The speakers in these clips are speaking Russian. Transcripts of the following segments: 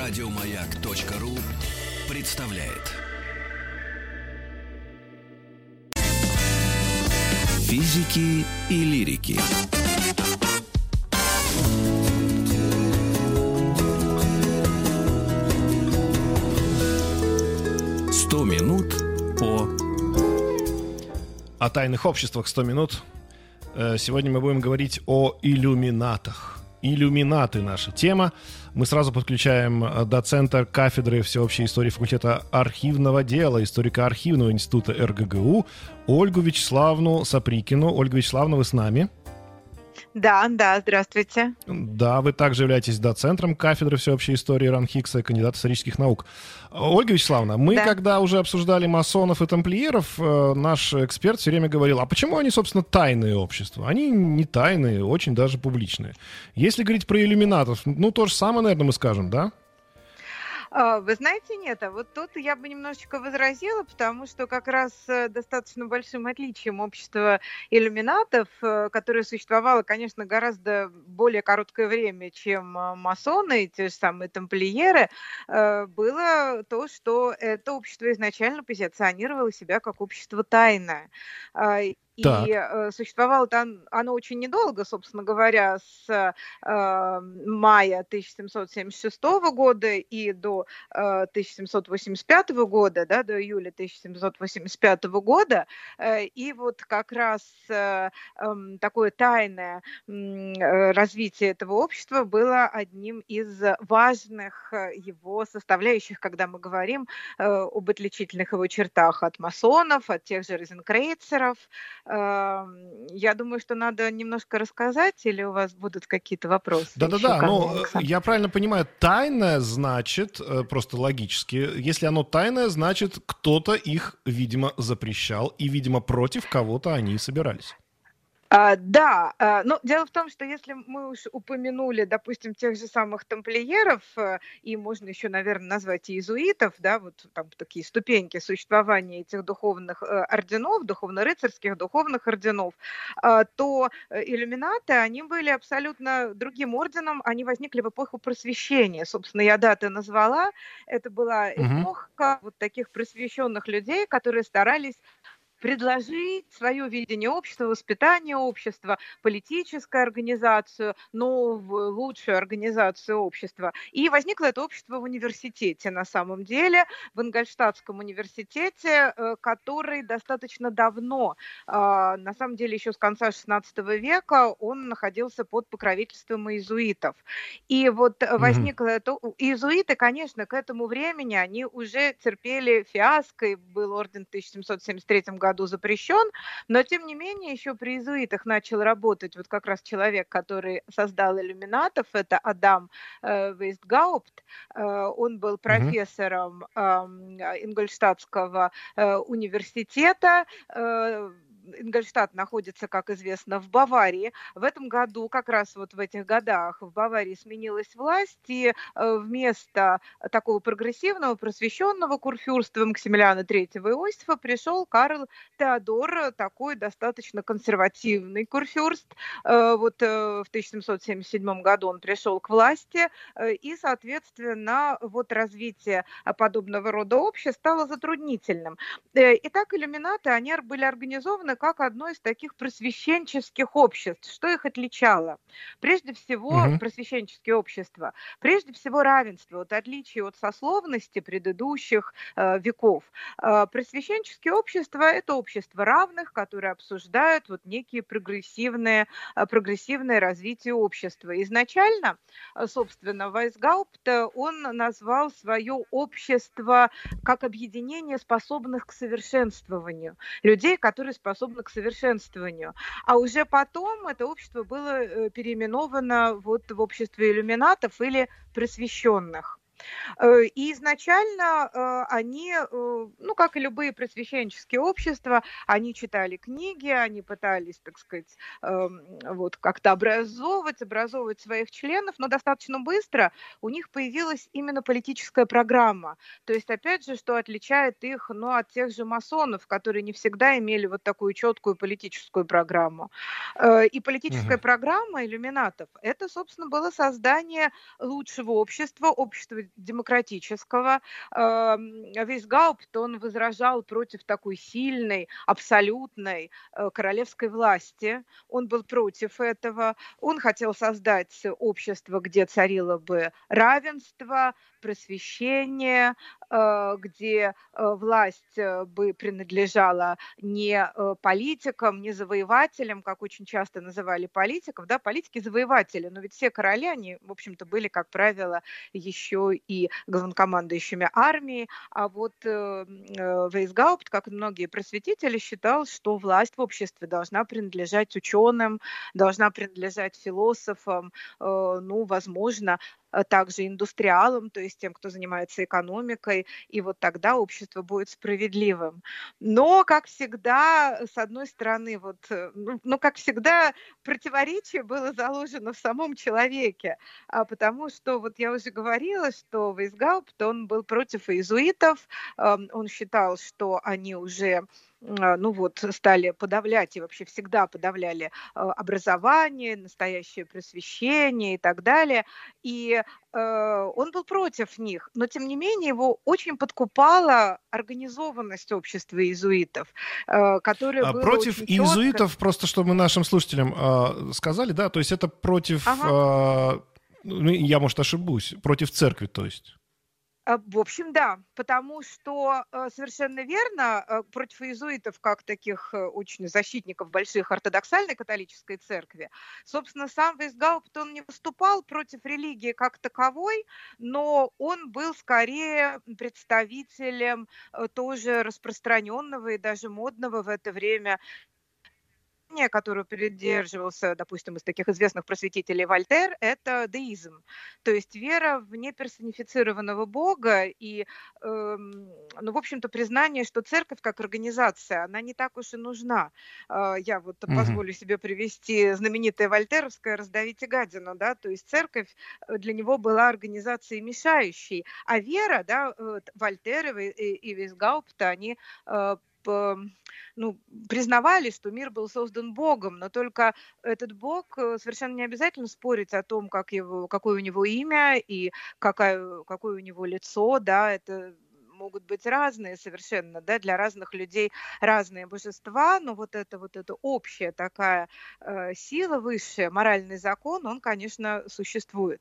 Радиомаяк.ру представляет. Физики и лирики. Сто минут по... О тайных обществах 100 минут. Э, Сегодня мы будем говорить о иллюминатах. Иллюминаты наша тема. Мы сразу подключаем э, доцента кафедры всеобщей истории факультета архивного дела, историка архивного института РГГУ Ольгу Вячеславну Саприкину. Ольга Вячеславовна, вы с нами? Да, да, здравствуйте. Да, вы также являетесь доцентром кафедры всеобщей истории Ранхикса, кандидат исторических наук. Ольга Вячеславовна, мы Да. когда уже обсуждали масонов и тамплиеров, э, наш эксперт все время говорил, а почему они, собственно, тайные общества? Они не тайные, очень даже публичные. Если говорить про иллюминатов, ну, то же самое, наверное, мы скажем, да? А, Вы знаете, нет, а вот тут я бы немножечко возразила, потому что как раз э, достаточно большим отличием общества иллюминатов, э, которое существовало, конечно, гораздо более короткое время, чем э, масоны, те же самые тамплиеры, было то, что это общество изначально позиционировало себя как общество тайное. И Так. э, существовало там оно очень недолго, собственно говоря, с э, мая 1776 года и до э, 1785 года, да, до июля 1785 года. Э, И вот как раз э, эм, такое тайное э, развитие этого общества было одним из важных э, его составляющих, когда мы говорим э, об отличительных его чертах от масонов, от тех же розенкрейцеров. Эм, Я думаю, что надо немножко рассказать, или у вас будут какие-то вопросы? Да-да-да, мне, ну, э, Александр? я правильно понимаю, тайное значит, э, просто логически, если оно тайное, значит, кто-то их, видимо, запрещал, и, видимо, против кого-то они собирались. А, да, а, но дело в том, что если мы уж упомянули, допустим, тех же самых тамплиеров, э, и можно еще, наверное, назвать и иезуитов, да, вот там такие ступеньки существования этих духовных э, орденов, духовно-рыцарских, духовных орденов, а, то э, иллюминаты, они были абсолютно другим орденом, они возникли в эпоху просвещения. Собственно, я даты назвала, это была эпоха вот таких просвещенных людей, которые старались предложить свое видение общества, воспитание общества, политическую организацию, новую, лучшую организацию общества. И возникло это общество в университете на самом деле, в Ингольштадтском университете, э, который достаточно давно, а, на самом деле еще с конца XVI века, он находился под покровительством иезуитов. И вот возникло это... Иезуиты, конечно, к этому времени, они уже терпели фиаско, и был орден в 1773 году запрещен, но тем не менее еще при иезуитах начал работать вот как раз человек, который создал иллюминатов, это Адам э, Вейстгаупт. Э, он был профессором эм, Ингольштадтского э, университета. Э, Ингольштадт находится, как известно, в Баварии. В этом году, как раз вот в этих годах, в Баварии сменилась власть, и э, вместо такого прогрессивного, просвещенного курфюрства Максимилиана III Иосифа пришел Карл Теодор, такой достаточно консервативный курфюрст. Э, Вот э, в 1777 году он пришел к власти, и, соответственно, вот развитие подобного рода общества стало затруднительным. Итак, иллюминаты, они были организованы как одно из таких просвещенческих обществ. Что их отличало? Прежде всего, Мгм. просвещенческие общества, прежде всего равенство, вот отличие от сословности предыдущих э, веков. Э, просвещенческие общества– это общества равных, которые обсуждают вот некие прогрессивные, э, прогрессивное развитие общества. Изначально, э, собственно, Вайсгаупт, э, он назвал свое общество как объединение способных к совершенствованию, людей, которые способны к совершенствованию. А уже потом это общество было э, переименовано вот в общество иллюминатов или просвещенных. Э, И изначально э, они, э, ну, как и любые просвещенческие общества, они читали книги, они пытались, так сказать, эм, вот как-то образовывать, образовывать своих членов, но достаточно быстро у них появилась именно политическая программа. То есть, опять же, что отличает их ну, от тех же масонов, которые не всегда имели вот такую четкую политическую программу. И политическая Мгм. программа иллюминатов – это, собственно, было создание лучшего общества, общества демократического. Э, Вейсгаупт, он возражал против такой сильной, абсолютной э, королевской власти. Он был против этого. Он хотел создать общество, где царило бы равенство, просвещение, э, где э, власть э, бы принадлежала не политикам, не завоевателям, как очень часто называли политиков, да, политики-завоеватели, но ведь все короли, они, в общем-то, были, как правило, еще и главнокомандующими армии, а вот Вейсгаупт, как и многие просветители, считал, что власть в обществе должна принадлежать ученым, должна принадлежать философам, ну, возможно, также индустриалам, то есть тем, кто занимается экономикой, и вот тогда общество будет справедливым. Но, как всегда, с одной стороны, вот, э, ну, ну как всегда, противоречие было заложено в самом человеке, а потому что, вот я уже говорила, что Вейсгаупт, он был против иезуитов, он считал, что они уже а, ну вот, стали подавлять и вообще всегда подавляли а, образование, настоящее просвещение и так далее. И э, он был против них, но тем не менее его очень подкупала организованность общества иезуитов, э, которое а Против иезуитов, просто чтобы мы нашим слушателям э, сказали, да, то есть это против, ага. э, ну, я, может, ошибусь, против церкви, то есть. Э, в общем, да, потому что э, совершенно верно, э, против иезуитов, как таких очень защитников больших ортодоксальной католической церкви, собственно, сам Вейсгаупт, он не выступал против религии как таковой, но он был скорее представителем тоже распространенного и даже модного в это время которую придерживался, допустим, из таких известных просветителей Вольтер, это деизм, то есть вера в неперсонифицированного Бога и, э, ну, в общем-то, признание, что церковь как организация, она не так уж и нужна. Э, я вот угу. позволю себе привести знаменитое вольтеровское «Раздавите гадину», да, то есть церковь э, для него была организацией мешающей, а вера, да, Вольтер и, и, и Висгаупта, они э, ну, признавали, что мир был создан Богом, но только этот Бог э, совершенно не обязательно спорить о том, как его, какое у него имя и какая, какое у него лицо, да, это могут быть разные совершенно, да, для разных людей разные божества, но вот это вот эта общая такая э, сила высшая, моральный закон, он, конечно, существует.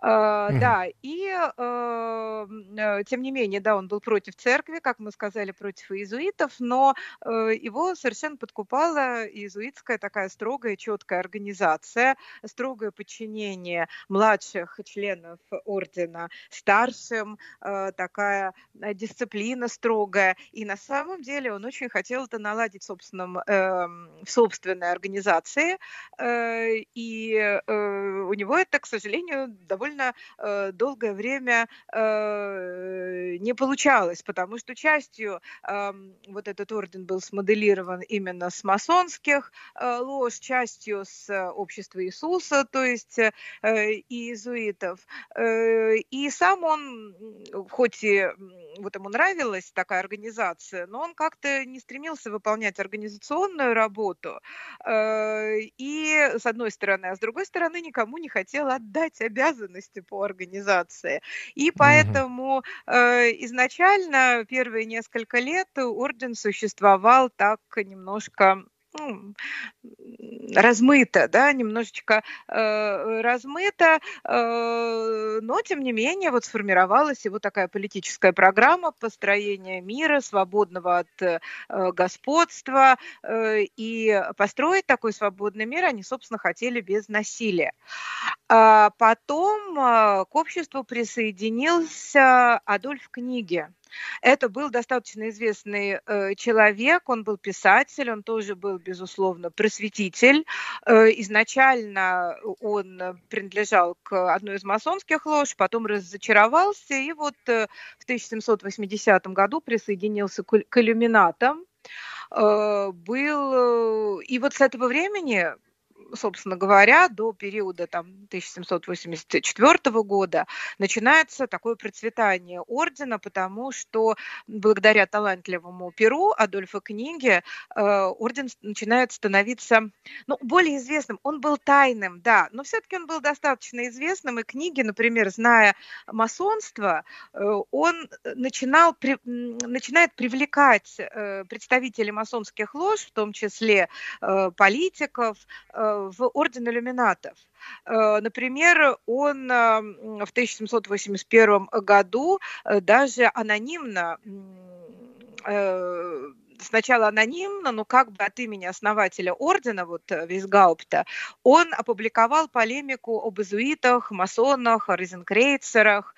Э, mm-hmm. Да, и э, э, тем не менее, да, он был против церкви, как мы сказали, против иезуитов, но э, его совершенно подкупала иезуитская такая строгая, четкая организация, строгое подчинение младших членов ордена старшим, э, такая дисциплина строгая. И на самом деле он очень хотел это наладить в, собственном, э, в собственной организации. Э, и э, у него это, к сожалению, довольно э, долгое время э, не получалось, потому что частью э, вот этот орден был смоделирован именно с масонских э, лож, частью с общества Иисуса, то есть э, иезуитов. Э, и сам он, хоть и вот ему нравилась такая организация, но он как-то не стремился выполнять организационную работу. Э, и с одной стороны, а с другой стороны никому не хотел отдать обязанности по организации. И поэтому э, изначально первые несколько лет орден существовал так немножко ну, размыто, да, немножечко э, размыто, э, но тем не менее вот сформировалась его такая политическая программа построения мира, свободного от э, господства, э, и построить такой свободный мир они, собственно, хотели без насилия. А потом э, к обществу присоединился Адольф Книги, это был достаточно известный э, человек, он был писатель, он тоже был, безусловно, просветитель. Э, изначально он принадлежал к одной из масонских лож, потом разочаровался и вот э, в 1780 году присоединился к, к иллюминатам. Э, был, э, и вот с этого времени собственно говоря, до периода там, 1784 года начинается такое процветание ордена, потому что благодаря талантливому перу Адольфа Книги э, орден начинает становиться ну, более известным. Он был тайным, да, но все-таки он был достаточно известным, и книги, например, зная масонство, э, он начинал, начинает привлекать э, представителей масонских лож, в том числе политиков, в орден иллюминатов. Э, например, он э, в 1781 году э, даже анонимно сначала анонимно, но как бы от имени основателя ордена, вот Висгаупта, он опубликовал полемику об изуитах, масонах, розенкрейцерах.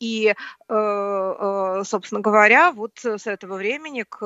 И, собственно говоря, вот с этого времени к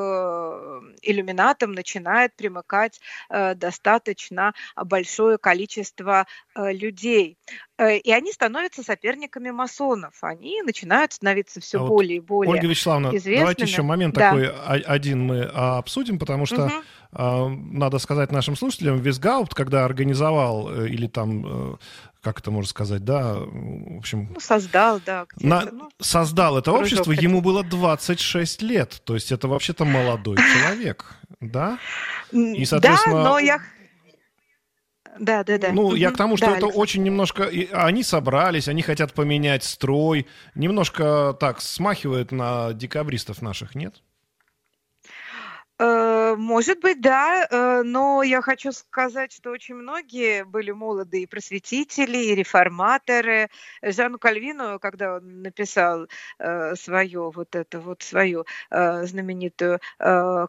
иллюминатам начинает примыкать достаточно большое количество людей. Э, и они становятся соперниками масонов. Они начинают становиться все а более и более Ольга Вячеславовна, известными. давайте еще момент да. такой один мы обсудим, потому что угу. надо сказать нашим слушателям, Визгаупт, когда организовал э, или там... Э, как это можно сказать, да, в общем... Ну, создал, да. На, ну, создал это общество, хотел. ему было 26 лет, то есть это вообще-то молодой человек, да? И, соответственно... Да, но я да, да, да. Ну, я к тому, что да, это Александр. очень немножко... Они собрались, они хотят поменять строй. Немножко так смахивает на декабристов наших, нет? Э, может быть, да, э, но я хочу сказать, что очень многие были молодые просветители, и реформаторы. Жанну Кальвину, когда он написал э, свою вот эту вот свою знаменитую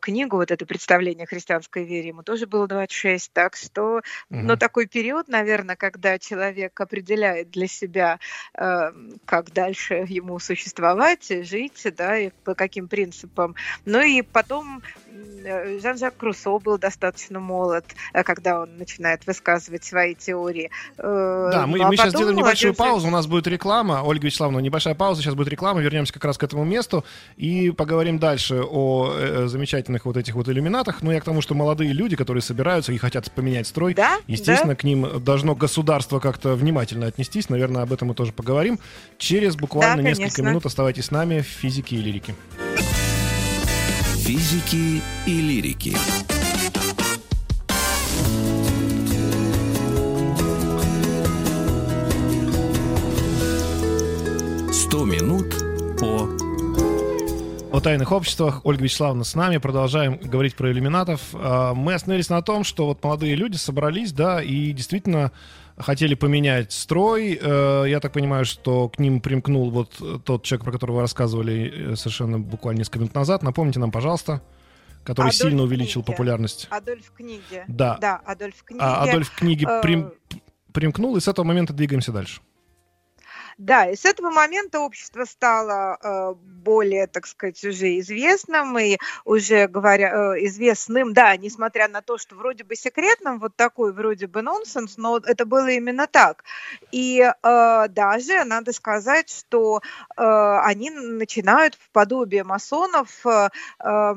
книгу, вот это представление о христианской вере, ему тоже было 26, так что, угу. но такой период, наверное, когда человек определяет для себя, как дальше ему существовать, жить, да, и по каким принципам. Ну и потом Жан-Жак Крусо был достаточно молод, э, когда он начинает высказывать свои теории. Э, да, мы, ну, а мы сейчас сделаем небольшую паузу, у нас будет реклама. Ольга Вячеславовна, небольшая пауза, сейчас будет реклама, вернемся как раз к этому месту и поговорим дальше о э, замечательных вот этих вот иллюминатах. Ну, я к тому, что молодые люди, которые собираются и хотят поменять строй, да? естественно, да? к ним должно государство как-то внимательно отнестись. Наверное, об этом мы тоже поговорим. Через буквально да, несколько минут оставайтесь с нами в физике и лирике физики и лирики. Сто минут по о тайных обществах. Ольга Вячеславовна с нами. Продолжаем говорить про иллюминатов. А, мы остановились на том, что вот молодые люди собрались, да, и действительно хотели поменять строй. Э, я так понимаю, что к ним примкнул вот тот человек, про которого вы рассказывали э, совершенно буквально несколько минут назад. Напомните нам, пожалуйста который Адольф сильно увеличил книги. популярность. Адольф книги. Да. Да, Адольф книги. А Адольф книги э... прим... примкнул, и с этого момента двигаемся дальше. Да, и с этого момента общество стало э, более, так сказать, уже известным и уже говоря э, известным, да, несмотря на то, что вроде бы секретным, вот такой вроде бы нонсенс, но это было именно так. И э, даже надо сказать, что э, они начинают в подобие масонов э, э,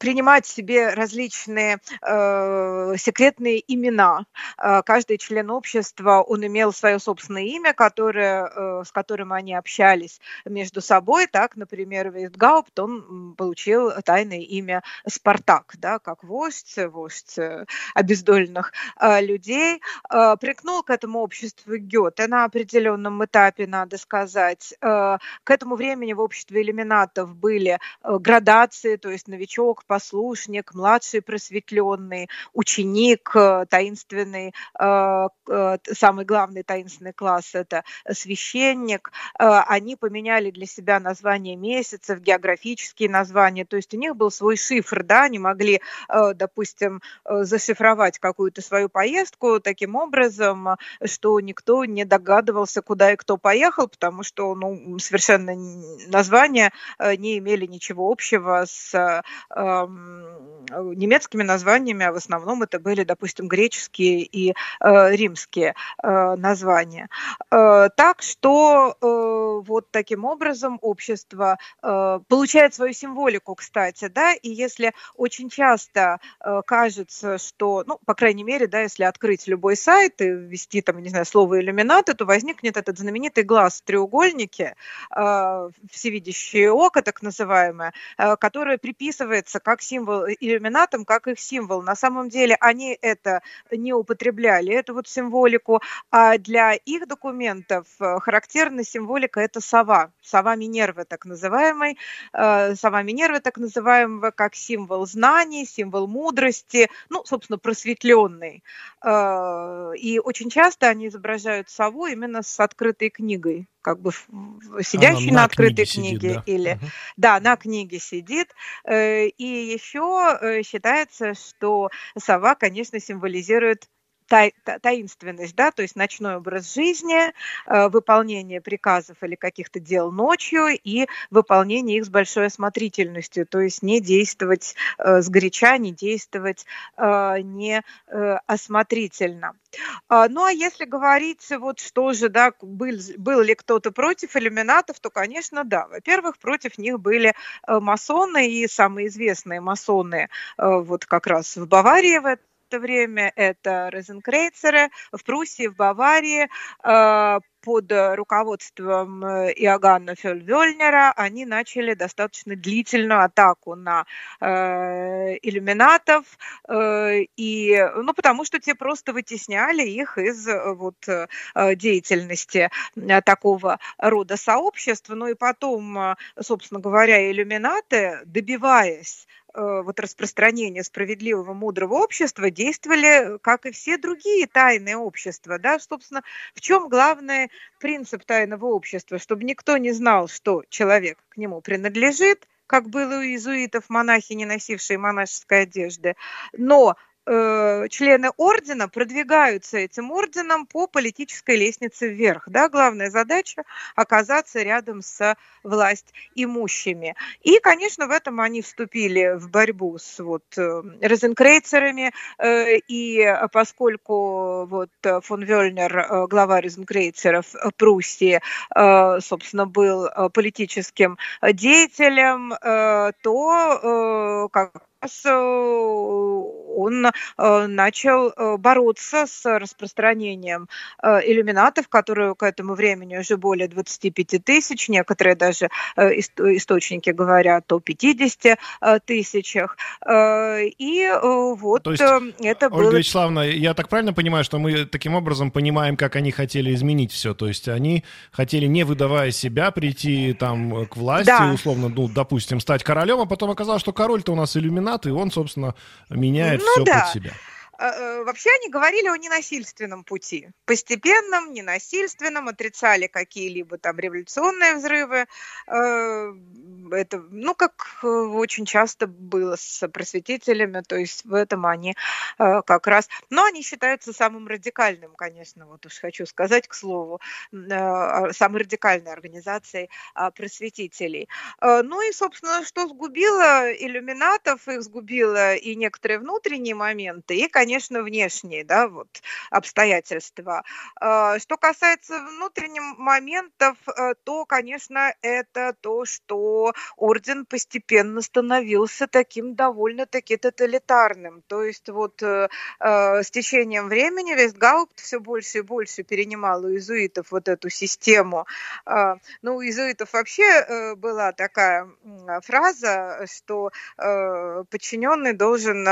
принимать себе различные э, секретные имена. Э, каждый член общества, он имел свое собственное имя, которое, э, с которым они общались между собой. Так, например, Вестгаупт, он получил тайное имя Спартак, да, как вождь, вождь э, обездоленных э, людей. Э, прикнул к этому обществу Гёте на определенном этапе, надо сказать. Э, к этому времени в обществе иллюминатов были э, градации, то есть новичок, послушник, младший просветленный, ученик, э, таинственный, э, э, самый главный таинственный класс – это священник. Они поменяли для себя название месяцев, географические названия, то есть у них был свой шифр, да, они могли, допустим, зашифровать какую-то свою поездку таким образом, что никто не догадывался, куда и кто поехал, потому что ну, совершенно названия не имели ничего общего с немецкими названиями, а в основном это были, допустим, греческие и э, римские э, названия. Э, так что вот таким образом общество получает свою символику, кстати, да, и если очень часто кажется, что, ну, по крайней мере, да, если открыть любой сайт и ввести там, не знаю, слово иллюминаты, то возникнет этот знаменитый глаз в треугольнике, всевидящее око, так называемое, которое приписывается как символ иллюминатам, как их символ. На самом деле они это не употребляли, эту вот символику, а для их документов э, характерна символика – это сова, сова Минервы так называемой, э, сова Минервы так называемого как символ знаний, символ мудрости, ну, собственно, просветленный. Э, и очень часто они изображают сову именно с открытой книгой как бы сидящий на, на открытой книге, книге сидит, да. или угу. да на книге сидит э, и еще э, считается что сова конечно символизирует таинственность, да, то есть ночной образ жизни, э, выполнение приказов или каких-то дел ночью и выполнение их с большой осмотрительностью, то есть не действовать э, сгоряча, не действовать э, не осмотрительно. А, ну а если говорить, вот что же, да, был, был ли кто-то против иллюминатов, то, конечно, да. Во-первых, против них были масоны и самые известные масоны вот как раз в Баварии в это время это Розенкрейцеры в Пруссии, в Баварии, э, под руководством э, Иоганна Фельвельнера они начали достаточно длительную атаку на э, иллюминатов, э, и, ну, потому что те просто вытесняли их из э, вот, деятельности такого рода сообществ. Ну и потом, собственно говоря, иллюминаты, добиваясь Э, вот распространения справедливого, мудрого общества действовали, как и все другие тайные общества. Да? Собственно, в чем главный принцип тайного общества? Чтобы никто не знал, что человек к нему принадлежит, как было у иезуитов монахи, не носившие монашеской одежды, но Э, члены ордена продвигаются этим орденом по политической лестнице вверх. Да? Главная задача – оказаться рядом с власть имущими. И, конечно, в этом они вступили в борьбу с вот, э, розенкрейцерами, э, и поскольку вот, фон Вельнер, глава розенкрейцеров Пруссии, собственно, был политическим деятелем, то как Э, он э, начал э, бороться с распространением иллюминатов, которые к этому времени уже более 25 тысяч, некоторые даже источники говорят о 50 тысячах. И вот То есть, это Ольга было... Вячеславовна, я так правильно понимаю, что мы таким образом понимаем, как они хотели изменить все? То есть они хотели, не выдавая себя, прийти там к власти, да. условно, ну, допустим, стать королем, а потом оказалось, что король-то у нас иллюминат, фанат, и он, собственно, меняет ну, все да. под себя. А, э, вообще они говорили о ненасильственном пути, постепенном, ненасильственном, отрицали какие-либо там революционные взрывы. Э, это, ну, как э, очень часто было с просветителями, то есть в этом они как раз... Но они считаются самым радикальным, конечно, вот уж хочу сказать, к слову, а, самой радикальной организацией а, просветителей. Ну и, собственно, что сгубило иллюминатов, их сгубило и некоторые внутренние моменты, и, конечно, конечно, внешние, да, вот обстоятельства. А, что касается внутренних моментов, э, то, конечно, это то, что орден постепенно становился таким довольно-таки тоталитарным. То есть вот э, э, с течением времени Вестгаупт все больше и больше перенимал у иезуитов вот эту систему. А, ну, у иезуитов вообще была такая фраза, что подчиненный должен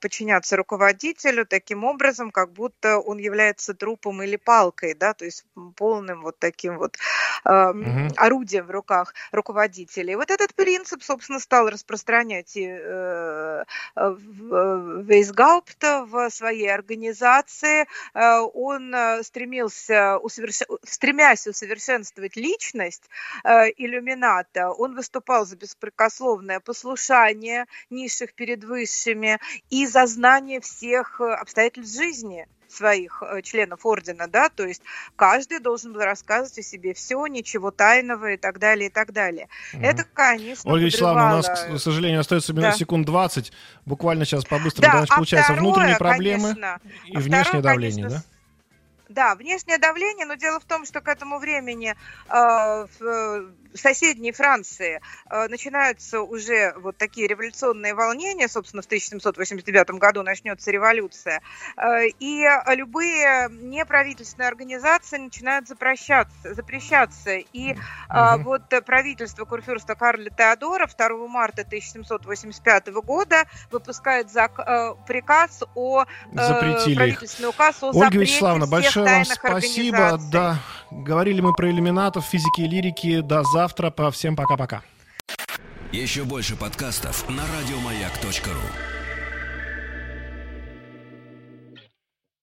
подчиняться руководителю руководителю таким образом, как будто он является трупом или палкой, да, то есть полным вот таким вот э, угу. орудием в руках руководителей. Вот этот принцип, собственно, стал распространять и э, Вейсгаупта в своей организации. Э, он э, стремился, усоверш... стремясь усовершенствовать личность э, иллюмината, он выступал за беспрекословное послушание низших перед высшими и за знание всех всех обстоятельств жизни своих э, членов ордена, да, то есть каждый должен был рассказывать о себе все, ничего тайного и так далее, и так далее. Угу. Это, конечно, Ольга Вячеславовна, у нас, к сожалению, остается минут, да. секунд 20, буквально сейчас по-быстрому, да, а получается, второе, внутренние проблемы конечно, и а внешнее второе, давление, конечно, да? Да, внешнее давление, но дело в том, что к этому времени э, в соседней Франции э, начинаются уже вот такие революционные волнения, собственно, в 1789 году начнется революция, э, и любые неправительственные организации начинают запрещаться, запрещаться. И угу. вот правительство курфюрста Карла Теодора 2 марта 1785 года выпускает зак- приказ о Запретили правительственный указ о Ольга Вячеславовна, большое вам спасибо. Да, говорили мы про иллюминатов, физики и лирики. До завтра. По всем пока-пока. Еще больше подкастов на радиомаяк.ру